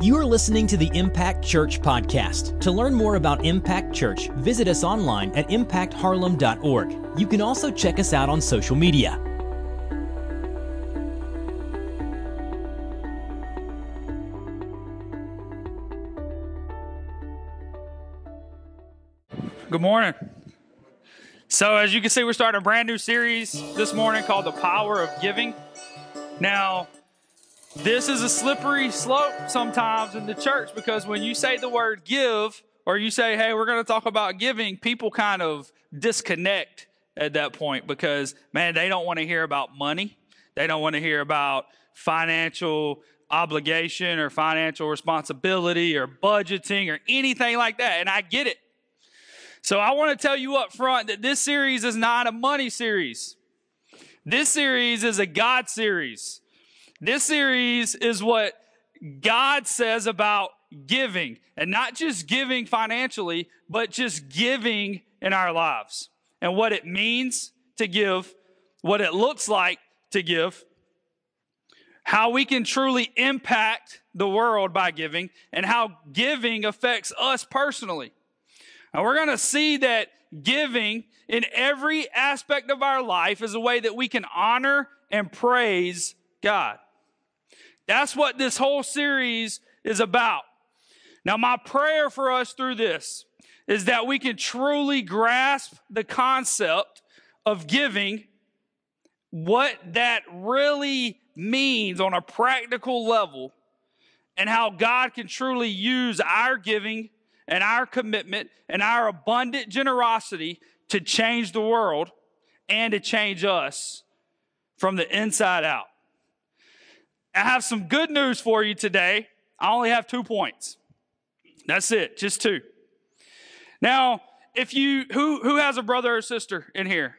You are listening to the Impact Church podcast. To learn more about Impact Church, visit us online at impactharlem.org. You can also check us out on social media. Good morning. So, as you can see, we're starting a brand new series this morning called The Power of Giving. Now, this is a slippery slope sometimes in the church because when you say the word give or you say, hey, we're going to talk about giving, people kind of disconnect at that point because, man, they don't want to hear about money. They don't want to hear about financial obligation or financial responsibility or budgeting or anything like that. And I get it. So I want to tell you up front that this series is not a money series. This series is a God series. This series is what God says about giving, and not just giving financially, but just giving in our lives and what it means to give, what it looks like to give, how we can truly impact the world by giving, and how giving affects us personally. And we're going to see that giving in every aspect of our life is a way that we can honor and praise God. That's what this whole series is about. Now, my prayer for us through this is that we can truly grasp the concept of giving, what that really means on a practical level, and how God can truly use our giving and our commitment and our abundant generosity to change the world and to change us from the inside out. I have some good news for you today. I only have two points. That's it, just two. Now, if you who who has a brother or sister in here?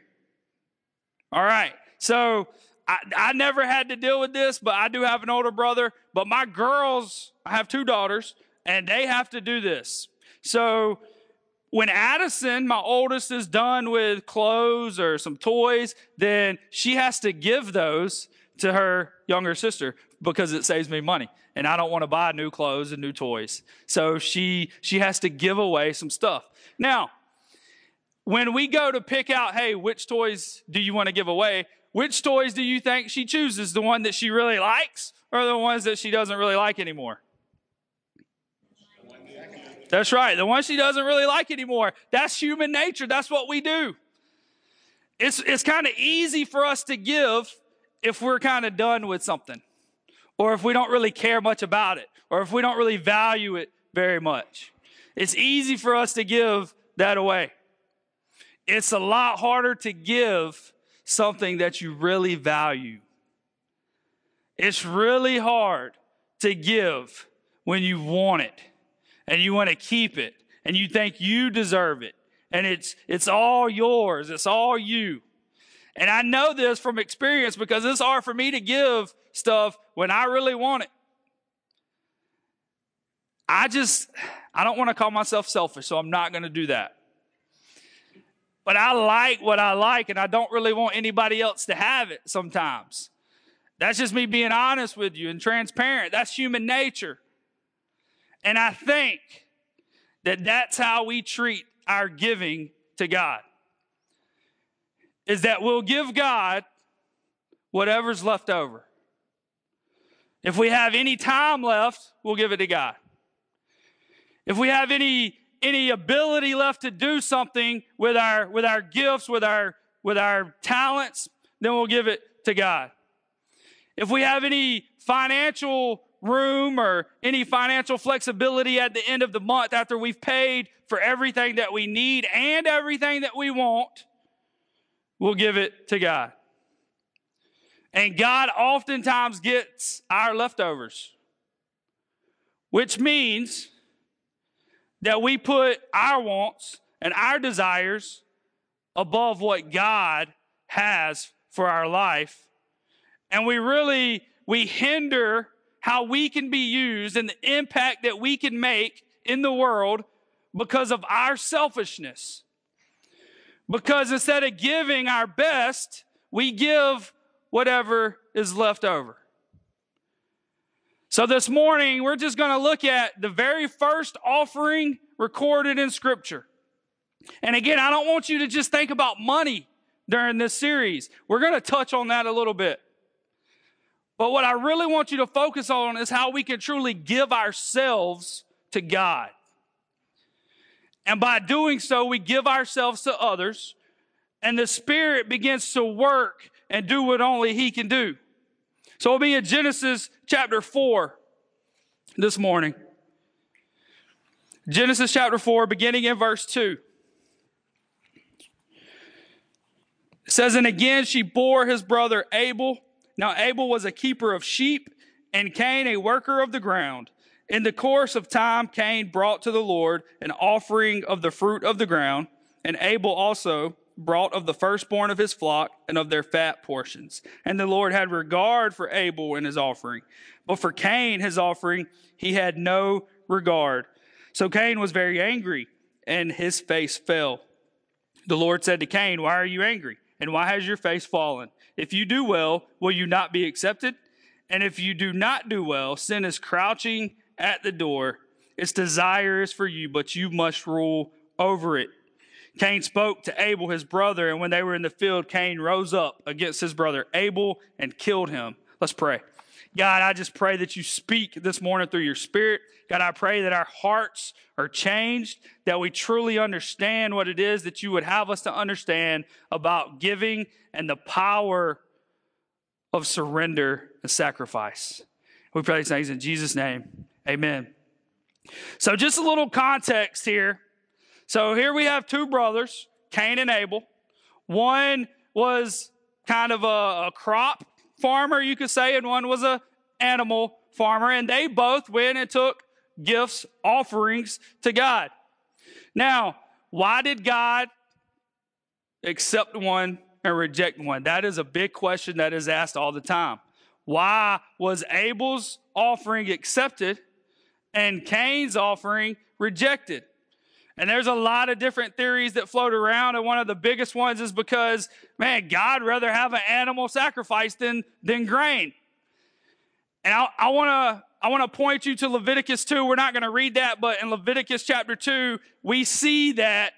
All right. So I, I never had to deal with this, but I do have an older brother. But my girls, I have two daughters, and they have to do this. So when Addison, my oldest, is done with clothes or some toys, then she has to give those to her younger sister because it saves me money and I don't want to buy new clothes and new toys. So she she has to give away some stuff. Now, when we go to pick out, hey, which toys do you want to give away? Which toys do you think she chooses? The one that she really likes or the ones that she doesn't really like anymore? That's right. The one she doesn't really like anymore. That's human nature. That's what we do. It's, it's kind of easy for us to give if we're kind of done with something, or if we don't really care much about it, or if we don't really value it very much. It's easy for us to give that away. It's a lot harder to give something that you really value. It's really hard to give when you want it and you want to keep it and you think you deserve it and it's it's all yours it's all you and I know this from experience because it's hard for me to give stuff when I really want it. I just, I don't want to call myself selfish, so I'm not going to do that. But I like what I like, and I don't really want anybody else to have it sometimes. That's just me being honest with you and transparent. That's human nature. And I think that that's how we treat our giving to God is that we'll give God whatever's left over. If we have any time left, we'll give it to God. If we have any any ability left to do something with our with our gifts, with our with our talents, then we'll give it to God. If we have any financial room or any financial flexibility at the end of the month after we've paid for everything that we need and everything that we want, we'll give it to God. And God oftentimes gets our leftovers, which means that we put our wants and our desires above what God has for our life. And we really, we hinder how we can be used and the impact that we can make in the world because of our selfishness. Because instead of giving our best, we give whatever is left over. So this morning, we're just going to look at the very first offering recorded in Scripture. And again, I don't want you to just think about money during this series. We're going to touch on that a little bit. But what I really want you to focus on is how we can truly give ourselves to God. And by doing so, we give ourselves to others, and the Spirit begins to work and do what only He can do. So we'll be in Genesis chapter 4 this morning. Genesis chapter 4, beginning in verse 2. It says, And again she bore his brother Abel. Now Abel was a keeper of sheep, and Cain a worker of the ground. In the course of time, Cain brought to the Lord an offering of the fruit of the ground, and Abel also brought of the firstborn of his flock and of their fat portions. And the Lord had regard for Abel and his offering. But for Cain, his offering, he had no regard. So Cain was very angry, and his face fell. The Lord said to Cain, Why are you angry? And why has your face fallen? If you do well, will you not be accepted? And if you do not do well, sin is crouching at the door. Its desire is for you, but you must rule over it. Cain spoke to Abel, his brother, and when they were in the field, Cain rose up against his brother Abel and killed him. Let's pray. God, I just pray that you speak this morning through your spirit. God, I pray that our hearts are changed, that we truly understand what it is that you would have us to understand about giving and the power of surrender and sacrifice. We pray these things in Jesus' name. Amen. So, just a little context here so here we have two brothers, Cain and Abel. One was kind of a, a crop farmer, you could say, and one was a animal farmer, and they both went and took gifts, offerings to God. Now, why did God accept one and reject one? That is a big question that is asked all the time. Why was Abel's offering accepted and Cain's offering rejected? And there's a lot of different theories that float around. And one of the biggest ones is because, man, God rather have an animal sacrifice than, than grain. And I, I want to I want to point you to Leviticus 2. We're not going to read that, but in Leviticus chapter 2, we see that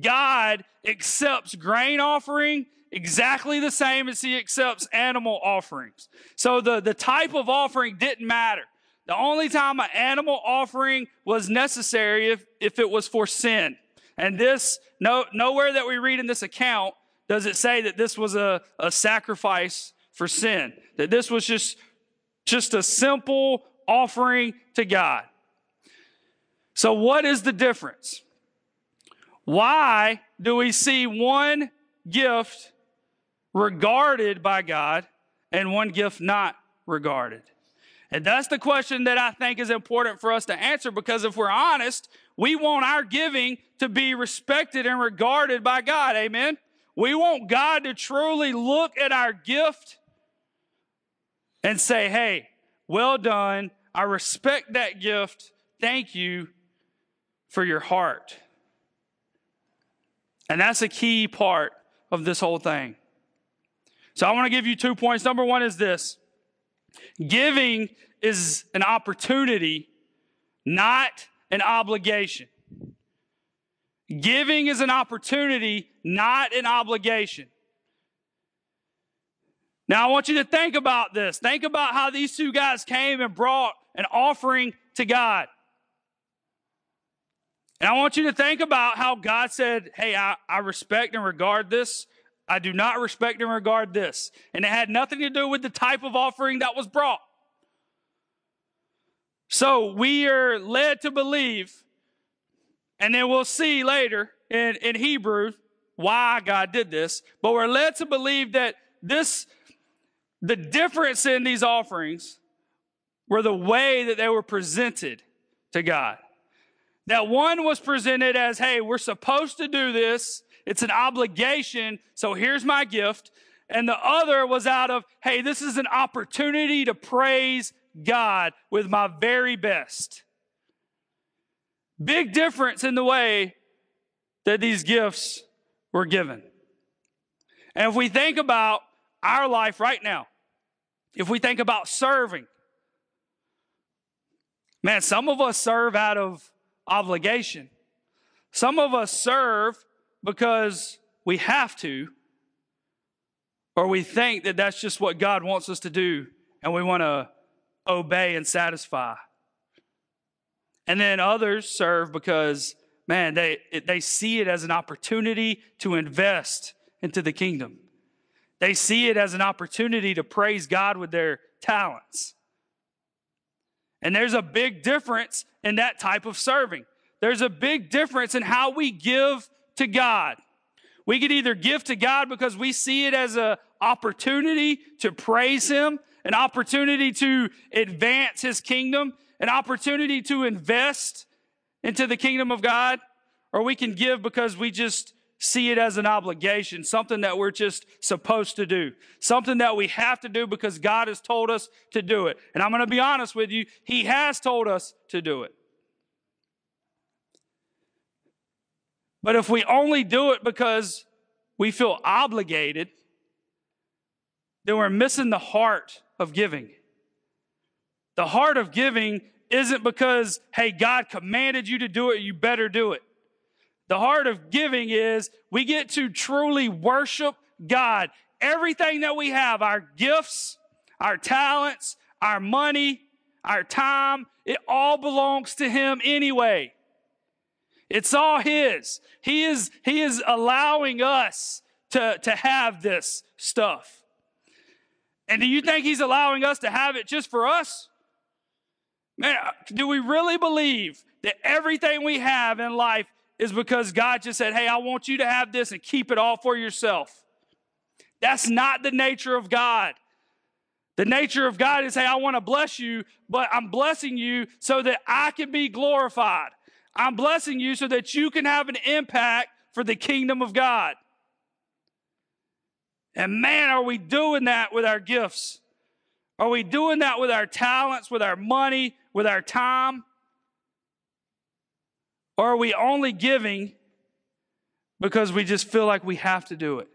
God accepts grain offering exactly the same as he accepts animal offerings. So the, the type of offering didn't matter. The only time an animal offering was necessary if, if it was for sin. And this, no, nowhere that we read in this account does it say that this was a, a sacrifice for sin, that this was just, just a simple offering to God. So, what is the difference? Why do we see one gift regarded by God and one gift not regarded? And that's the question that I think is important for us to answer because if we're honest, we want our giving to be respected and regarded by God. Amen. We want God to truly look at our gift and say, hey, well done. I respect that gift. Thank you for your heart. And that's a key part of this whole thing. So I want to give you two points. Number one is this Giving is an opportunity, not an obligation. Giving is an opportunity, not an obligation. Now, I want you to think about this. Think about how these two guys came and brought an offering to God. And I want you to think about how God said, Hey, I, I respect and regard this. I do not respect and regard this. And it had nothing to do with the type of offering that was brought. So we are led to believe, and then we'll see later in, in Hebrew why God did this, but we're led to believe that this, the difference in these offerings were the way that they were presented to God. That one was presented as, hey, we're supposed to do this. It's an obligation. So here's my gift. And the other was out of, hey, this is an opportunity to praise God with my very best. Big difference in the way that these gifts were given. And if we think about our life right now, if we think about serving, Man, some of us serve out of obligation. Some of us serve because we have to, or we think that that's just what God wants us to do, and we want to obey and satisfy. And then others serve because, man, they, they see it as an opportunity to invest into the kingdom. They see it as an opportunity to praise God with their talents. And there's a big difference in that type of serving. There's a big difference in how we give to God. We could either give to God because we see it as an opportunity to praise Him, an opportunity to advance His kingdom, an opportunity to invest into the kingdom of God, or we can give because we just see it as an obligation, something that we're just supposed to do, something that we have to do because God has told us to do it. And I'm going to be honest with you, He has told us to do it. But if we only do it because we feel obligated, then we're missing the heart of giving. The heart of giving isn't because, hey, God commanded you to do it, you better do it. The heart of giving is we get to truly worship God. Everything that we have, our gifts, our talents, our money, our time, it all belongs to Him anyway. It's all His. He is, he is allowing us to, to have this stuff. And do you think He's allowing us to have it just for us? Man, do we really believe that everything we have in life is because God just said, Hey, I want you to have this and keep it all for yourself? That's not the nature of God. The nature of God is, Hey, I want to bless you, but I'm blessing you so that I can be glorified. I'm blessing you so that you can have an impact for the kingdom of God. And man, are we doing that with our gifts? Are we doing that with our talents, with our money, with our time? Or are we only giving because we just feel like we have to do it?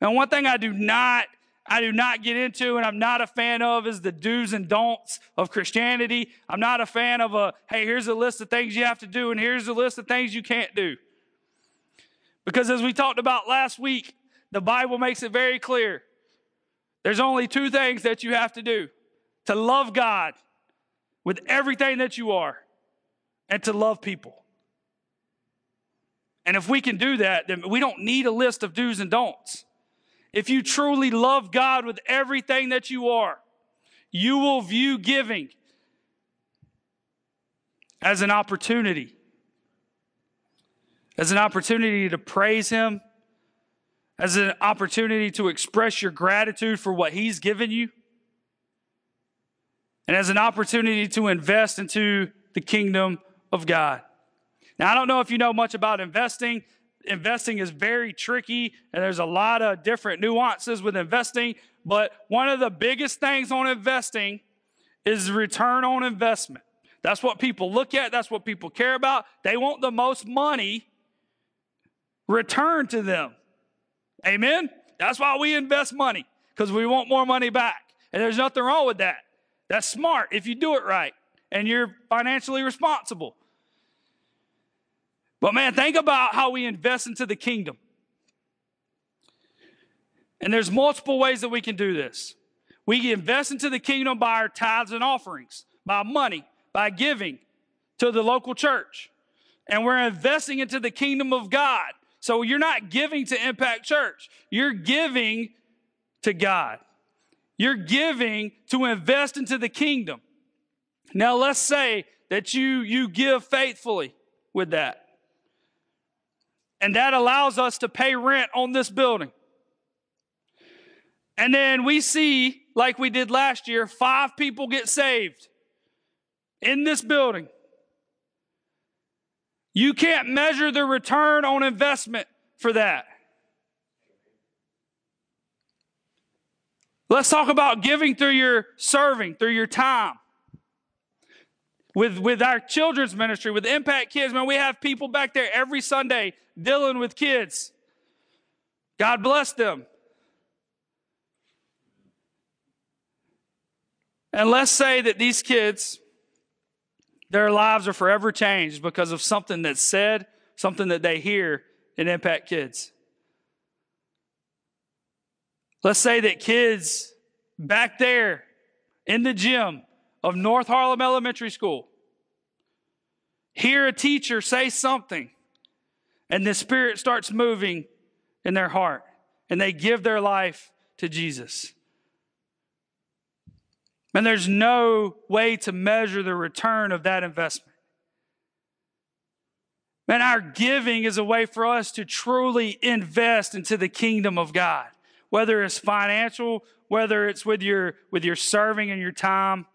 Now, one thing I do not I do not get into and I'm not a fan of is the do's and don'ts of Christianity. I'm not a fan of a, hey, here's a list of things you have to do and here's a list of things you can't do. Because as we talked about last week, the Bible makes it very clear. There's only two things that you have to do to love God with everything that you are and to love people. And if we can do that, then we don't need a list of do's and don'ts. If you truly love God with everything that you are, you will view giving as an opportunity, as an opportunity to praise Him, as an opportunity to express your gratitude for what He's given you, and as an opportunity to invest into the kingdom of God. Now, I don't know if you know much about investing investing is very tricky and there's a lot of different nuances with investing. But one of the biggest things on investing is return on investment. That's what people look at, that's what people care about. They want the most money returned to them. Amen? That's why we invest money, because we want more money back. And there's nothing wrong with that. That's smart if you do it right and you're financially responsible. But man, think about how we invest into the kingdom. And there's multiple ways that we can do this. We invest into the kingdom by our tithes and offerings, by money, by giving to the local church. And we're investing into the kingdom of God. So you're not giving to Impact Church, you're giving to God. You're giving to invest into the kingdom. Now let's say that you you give faithfully with that. And that allows us to pay rent on this building. And then we see, like we did last year, five people get saved in this building. You can't measure the return on investment for that. Let's talk about giving through your serving, through your time with, with our children's ministry, with Impact Kids, man, we have people back there every Sunday dealing with kids. God bless them. And let's say that these kids their lives are forever changed because of something that's said, something that they hear in Impact Kids. Let's say that kids back there in the gym of North Harlem Elementary School hear a teacher say something, and the Spirit starts moving in their heart, and they give their life to Jesus. And there's no way to measure the return of that investment. Man, our giving is a way for us to truly invest into the kingdom of God, whether it's financial, whether it's with your, with your serving and your time,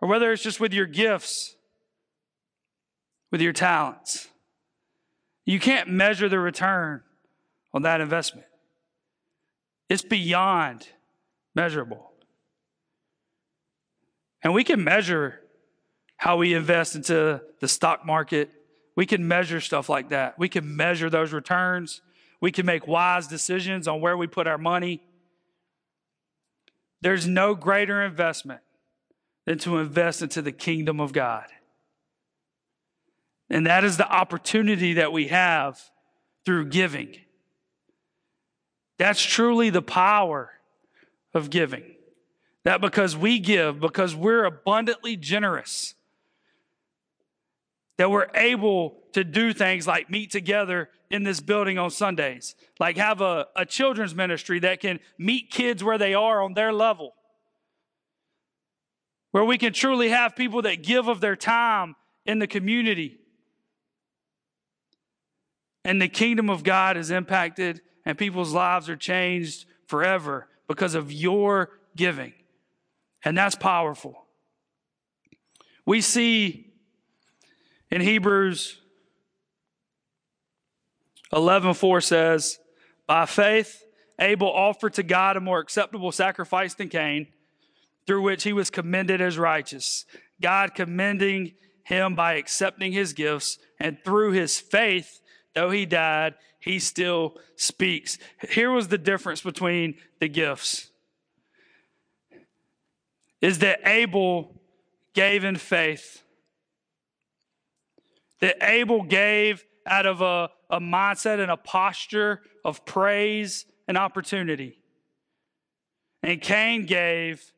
or whether it's just with your gifts, with your talents. You can't measure the return on that investment. It's beyond measurable. And we can measure how we invest into the stock market. We can measure stuff like that. We can measure those returns. We can make wise decisions on where we put our money. There's no greater investment than to invest into the kingdom of God. And that is the opportunity that we have through giving. That's truly the power of giving. That because we give, because we're abundantly generous, that we're able to do things like meet together in this building on Sundays, like have a, a children's ministry that can meet kids where they are on their level, where we can truly have people that give of their time in the community. And the kingdom of God is impacted, and people's lives are changed forever because of your giving. And that's powerful. We see in Hebrews 11:4 says, "By faith Abel offered to God a more acceptable sacrifice than Cain, through which he was commended as righteous, God commending him by accepting his gifts, and through his faith, though he died, he still speaks." Here was the difference between the gifts is that Abel gave in faith. That Abel gave out of a, a mindset and a posture of praise and opportunity. And Cain gave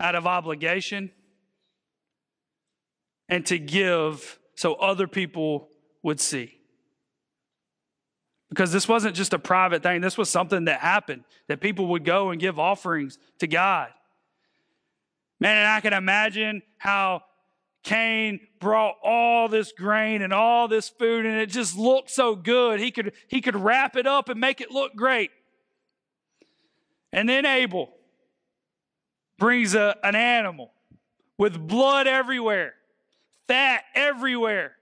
out of obligation and to give so other people would see. Because this wasn't just a private thing, this was something that happened, that people would go and give offerings to God. Man, and I can imagine how Cain brought all this grain and all this food and it just looked so good. He could, he could wrap it up and make it look great. And then Abel brings a, an animal with blood everywhere, fat everywhere.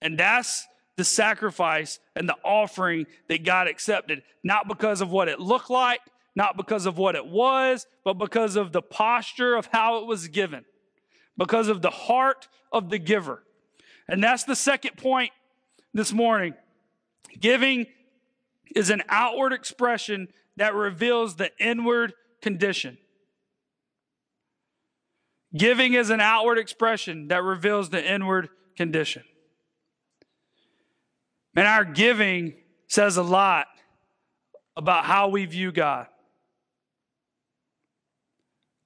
And that's the sacrifice and the offering that God accepted, not because of what it looked like, not because of what it was, but because of the posture of how it was given, because of the heart of the giver. And that's the second point this morning. Giving is an outward expression that reveals the inward condition. Giving is an outward expression that reveals the inward condition. And our giving says a lot about how we view God.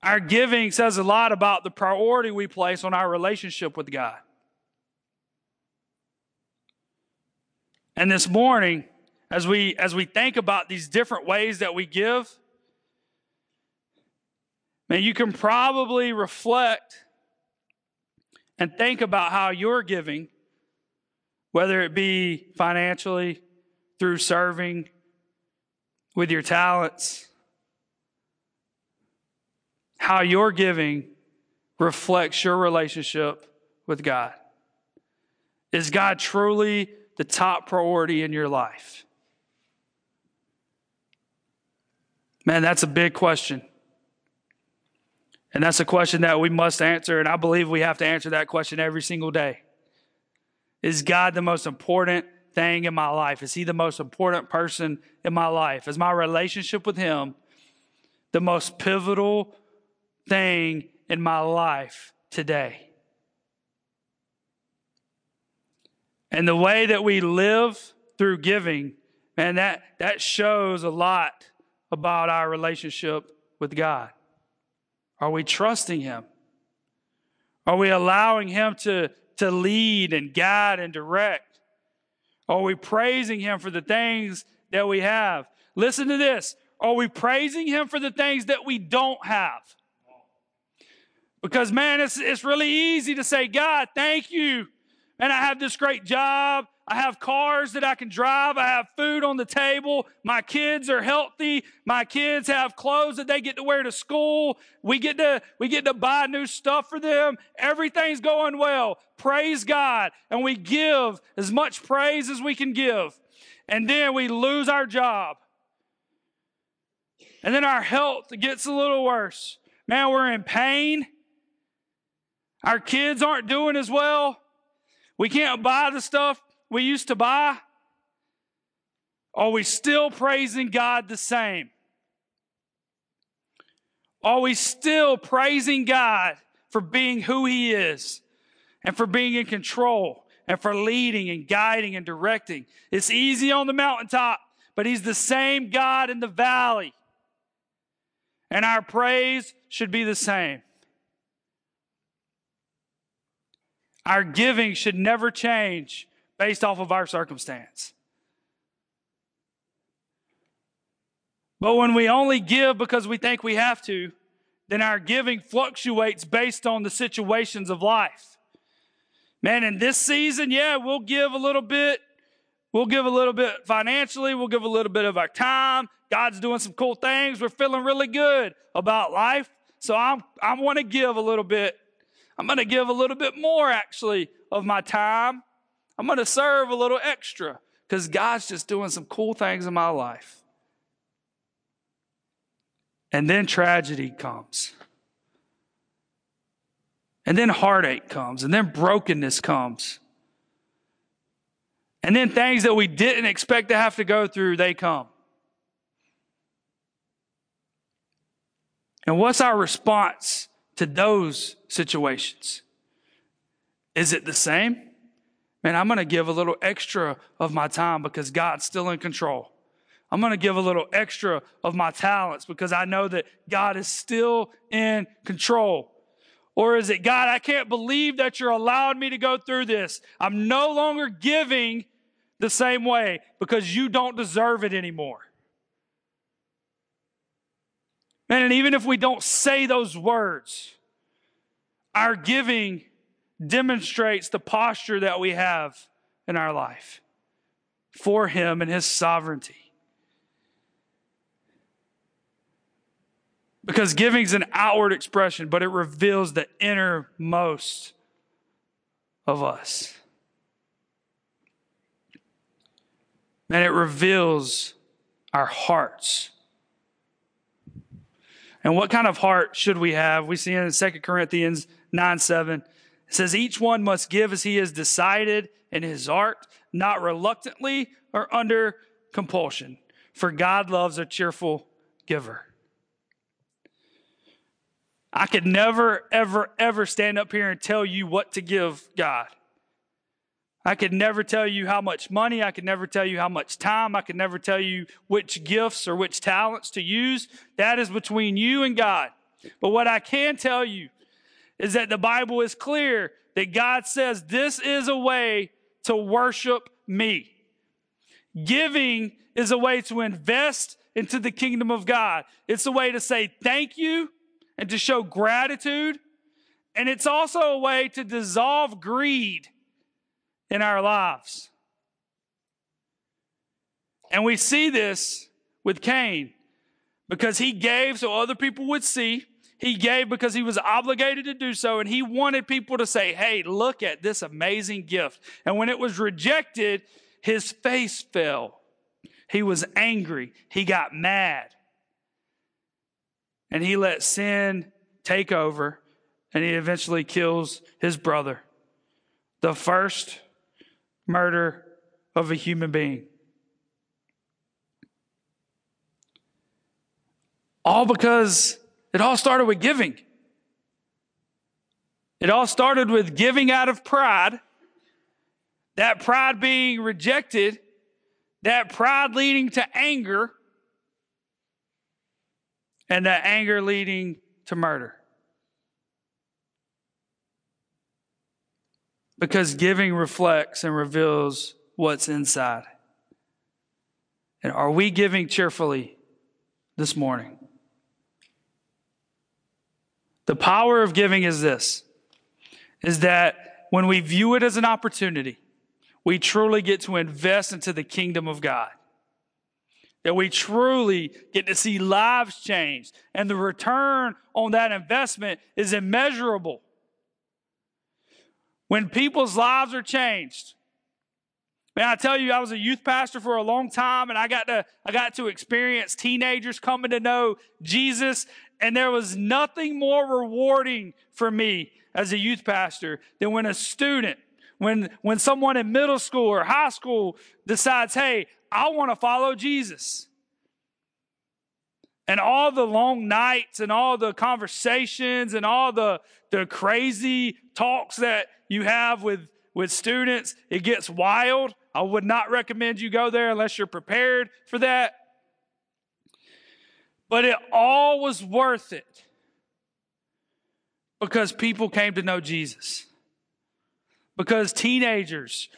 Our giving says a lot about the priority we place on our relationship with God. And this morning, as we as we think about these different ways that we give, man, you can probably reflect and think about how you're giving, whether it be financially, through serving, with your talents, how your giving reflects your relationship with God. Is God truly the top priority in your life? Man, that's a big question. And that's a question that we must answer. And I believe we have to answer that question every single day. Is God the most important thing in my life? Is He the most important person in my life? Is my relationship with Him the most pivotal thing in my life today. And the way that we live through giving, man, that, that shows a lot about our relationship with God. Are we trusting Him? Are we allowing Him to, to lead and guide and direct? Are we praising Him for the things that we have? Listen to this. Are we praising Him for the things that we don't have? Because, man, it's, it's really easy to say, God, thank you. And I have this great job. I have cars that I can drive. I have food on the table. My kids are healthy. My kids have clothes that they get to wear to school. We get to, we get to buy new stuff for them. Everything's going well. Praise God. And we give as much praise as we can give. And then we lose our job. And then our health gets a little worse. Man, we're in pain. Our kids aren't doing as well. We can't buy the stuff we used to buy. Are we still praising God the same? Are we still praising God for being who He is and for being in control and for leading and guiding and directing? It's easy on the mountaintop, but He's the same God in the valley. And our praise should be the same. Our giving should never change based off of our circumstance. But when we only give because we think we have to, then our giving fluctuates based on the situations of life. Man, in this season, yeah, we'll give a little bit. We'll give a little bit financially. We'll give a little bit of our time. God's doing some cool things. We're feeling really good about life. So I'm, I want to give a little bit I'm going to give a little bit more actually of my time. I'm going to serve a little extra because God's just doing some cool things in my life. And then tragedy comes. And then heartache comes. And then brokenness comes. And then things that we didn't expect to have to go through, they come. And what's our response to those situations? Is it the same? Man, I'm going to give a little extra of my time because God's still in control. I'm going to give a little extra of my talents because I know that God is still in control. Or is it, God, I can't believe that you're allowing me to go through this. I'm no longer giving the same way because you don't deserve it anymore. Man, and even if we don't say those words, our giving demonstrates the posture that we have in our life for Him and His sovereignty. Because giving is an outward expression, but it reveals the innermost of us. And it reveals our hearts. And what kind of heart should we have? We see in 2 Corinthians 9 7. It says, Each one must give as he has decided in his heart, not reluctantly or under compulsion, for God loves a cheerful giver. I could never, ever, ever stand up here and tell you what to give God. I could never tell you how much money. I could never tell you how much time. I could never tell you which gifts or which talents to use. That is between you and God. But what I can tell you is that the Bible is clear that God says this is a way to worship me. Giving is a way to invest into the kingdom of God. It's a way to say thank you and to show gratitude. And it's also a way to dissolve greed in our lives. And we see this with Cain because he gave so other people would see. He gave because he was obligated to do so, and he wanted people to say, Hey, look at this amazing gift. And when it was rejected, his face fell. He was angry. He got mad. And he let sin take over, and he eventually kills his brother. The first murder of a human being. All because it all started with giving. It all started with giving out of pride, that pride being rejected, that pride leading to anger, and that anger leading to murder. Because giving reflects and reveals what's inside. And are we giving cheerfully this morning? The power of giving is this is that when we view it as an opportunity, we truly get to invest into the kingdom of God. That we truly get to see lives changed, and the return on that investment is immeasurable. When people's lives are changed, Man, I tell you, I was a youth pastor for a long time, and I got to I got to experience teenagers coming to know Jesus, and there was nothing more rewarding for me as a youth pastor than when a student, when when someone in middle school or high school decides, "Hey, I want to follow Jesus." And all the long nights and all the conversations and all the, the crazy talks that you have with, with students, it gets wild. I would not recommend you go there unless you're prepared for that. But it all was worth it because people came to know Jesus. Because teenagers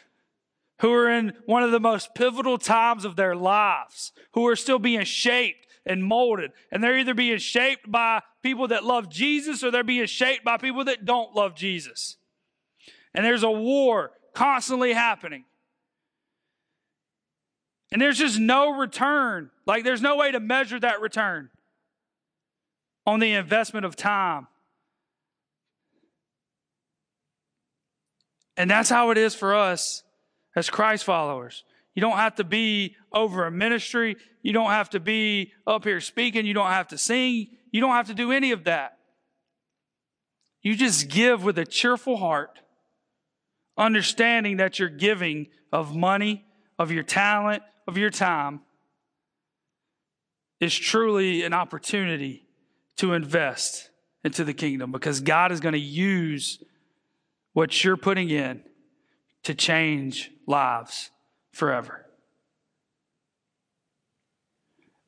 who are in one of the most pivotal times of their lives, who are still being shaped and molded, and they're either being shaped by people that love Jesus or they're being shaped by people that don't love Jesus. And there's a war constantly happening. And there's just no return. Like, there's no way to measure that return on the investment of time. And that's how it is for us as Christ followers. You don't have to be over a ministry. You don't have to be up here speaking. You don't have to sing. You don't have to do any of that. You just give with a cheerful heart, understanding that you're giving of money, of your talent, of your time is truly an opportunity to invest into the kingdom because God is going to use what you're putting in to change lives forever.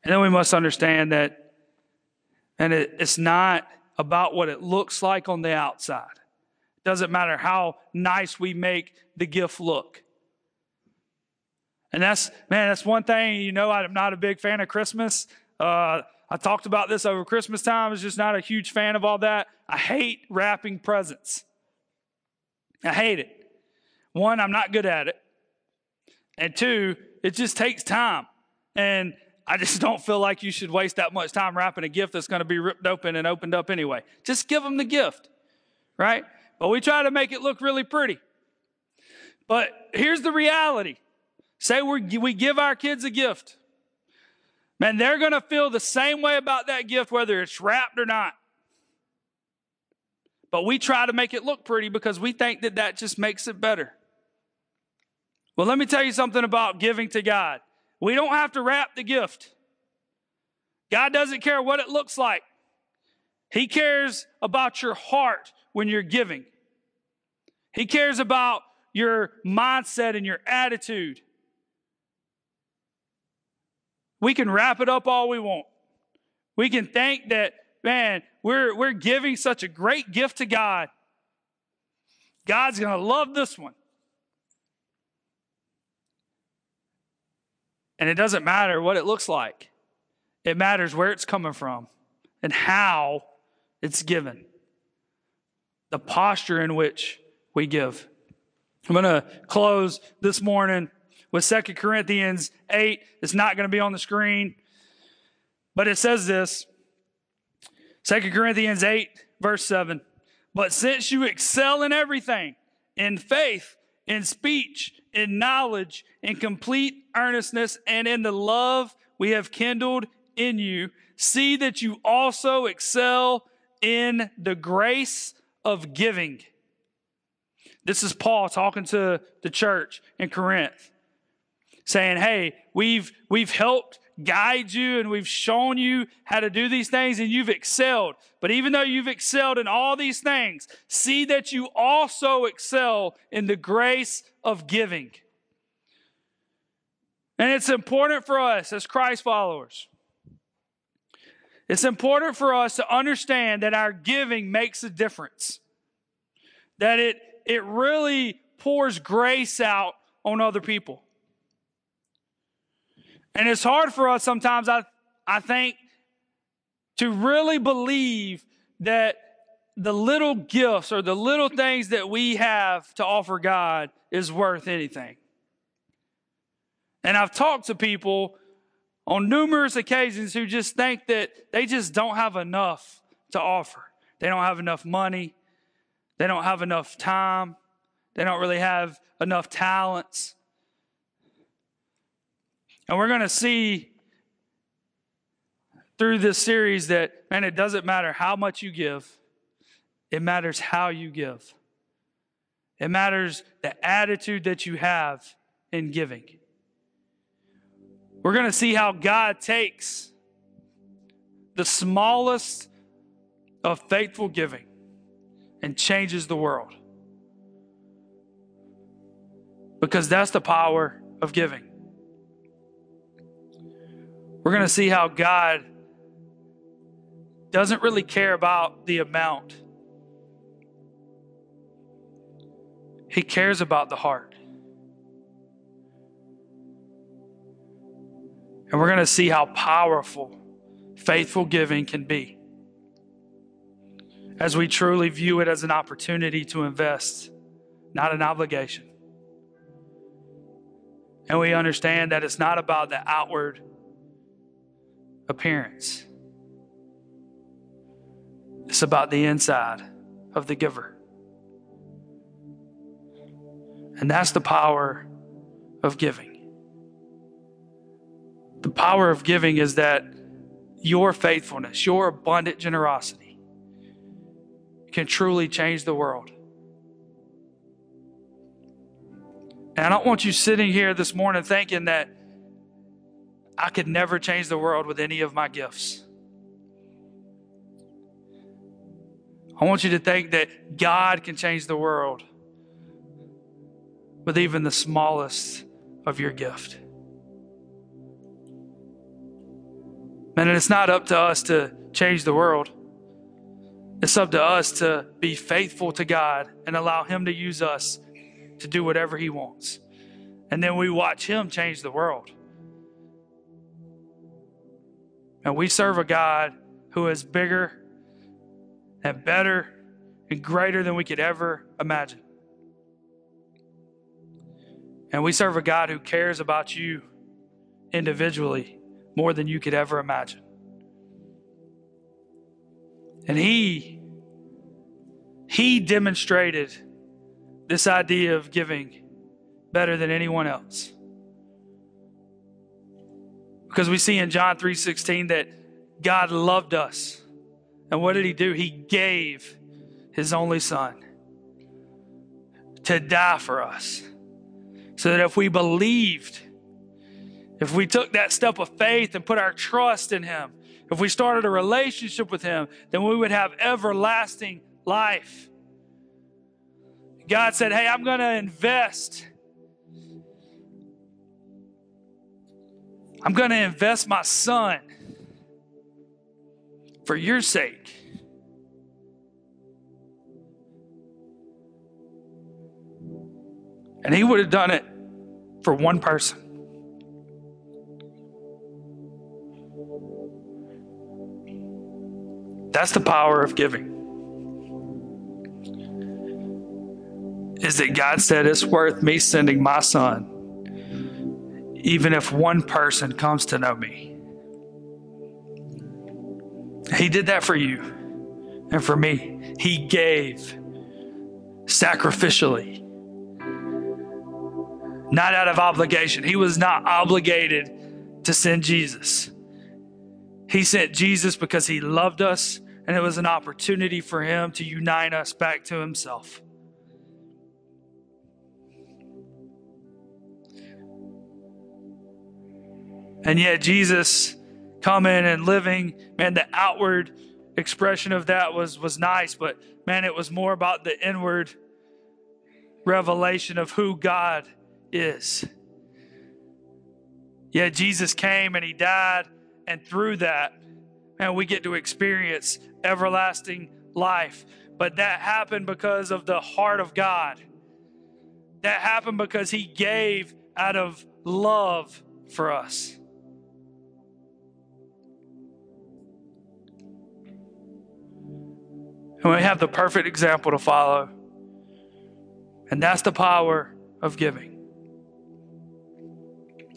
And then we must understand that, and it, it's not about what it looks like on the outside. It doesn't matter how nice we make the gift look. And that's, man, that's one thing, you know, I'm not a big fan of Christmas. Uh, I talked about this over Christmas time. I was just not a huge fan of all that. I hate wrapping presents. I hate it. One, I'm not good at it. And two, it just takes time. And I just don't feel like you should waste that much time wrapping a gift that's going to be ripped open and opened up anyway. Just give them the gift, right? But we try to make it look really pretty. But here's the reality Say we we give our kids a gift. Man, they're going to feel the same way about that gift, whether it's wrapped or not. But we try to make it look pretty because we think that that just makes it better. Well, let me tell you something about giving to God. We don't have to wrap the gift. God doesn't care what it looks like. He cares about your heart when you're giving. He cares about your mindset and your attitude. We can wrap it up all we want. We can think that, man, we're, we're giving such a great gift to God. God's going to love this one. And it doesn't matter what it looks like, it matters where it's coming from and how it's given. The posture in which we give. I'm going to close this morning with Second Corinthians 8. It's not going to be on the screen, but it says this Second Corinthians 8, verse 7. But since you excel in everything, in faith, in speech, in knowledge, in complete earnestness, and in the love we have kindled in you, see that you also excel in the grace of giving. This is Paul talking to the church in Corinth saying, Hey, we've, we've helped guide you and we've shown you how to do these things and you've excelled. But even though you've excelled in all these things, see that you also excel in the grace of giving. And it's important for us as Christ followers. It's important for us to understand that our giving makes a difference. That it, it really pours grace out on other people. And it's hard for us sometimes, I, I think, to really believe that the little gifts or the little things that we have to offer God is worth anything. And I've talked to people on numerous occasions who just think that they just don't have enough to offer. They don't have enough money. They don't have enough time. They don't really have enough talents. And we're going to see through this series that, man, it doesn't matter how much you give, it matters how you give. It matters the attitude that you have in giving. We're going to see how God takes the smallest of faithful giving and changes the world. Because that's the power of giving. We're going to see how God doesn't really care about the amount, He cares about the heart. And we're going to see how powerful faithful giving can be as we truly view it as an opportunity to invest, not an obligation. And we understand that it's not about the outward appearance, it's about the inside of the giver. And that's the power of giving. The power of giving is that your faithfulness, your abundant generosity can truly change the world. And I don't want you sitting here this morning thinking that I could never change the world with any of my gifts. I want you to think that God can change the world with even the smallest of your gift. Man, and it's not up to us to change the world. It's up to us to be faithful to God and allow Him to use us to do whatever He wants. And then we watch Him change the world. And we serve a God who is bigger and better and greater than we could ever imagine. And we serve a God who cares about you individually more than you could ever imagine. And he he demonstrated this idea of giving better than anyone else. Because we see in John 3:16 that God loved us. And what did he do? He gave his only son to die for us. So that if we believed if we took that step of faith and put our trust in Him, if we started a relationship with Him, then we would have everlasting life. God said, Hey, I'm going to invest. I'm going to invest my son for your sake. And he would have done it for one person. That's the power of giving. Is that God said it's worth me sending my son, even if one person comes to know me. He did that for you and for me. He gave sacrificially, not out of obligation. He was not obligated to send Jesus. He sent Jesus because he loved us, and it was an opportunity for him to unite us back to himself. And yet, Jesus coming and living, man, the outward expression of that was, was nice, but man, it was more about the inward revelation of who God is. Yeah, Jesus came and he died, and through that, man, we get to experience everlasting life. But that happened because of the heart of God. That happened because he gave out of love for us. And we have the perfect example to follow. And that's the power of giving.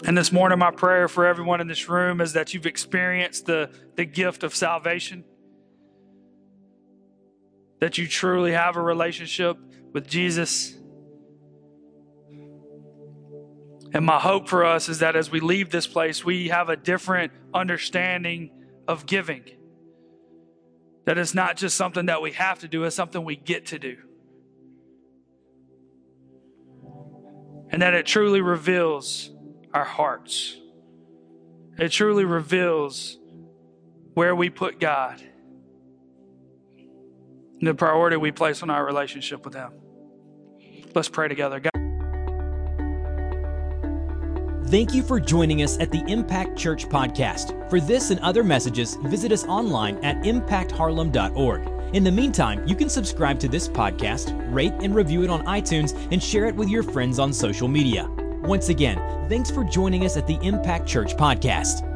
And this morning, my prayer for everyone in this room is that you've experienced the, the gift of salvation, that you truly have a relationship with Jesus. And my hope for us is that as we leave this place, we have a different understanding of giving. That it's not just something that we have to do, it's something we get to do. And that it truly reveals our hearts. It truly reveals where we put God and the priority we place on our relationship with Him. Let's pray together. God. Thank you for joining us at the Impact Church Podcast. For this and other messages, visit us online at impactharlem.org. In the meantime, you can subscribe to this podcast, rate and review it on iTunes, and share it with your friends on social media. Once again, thanks for joining us at the Impact Church Podcast.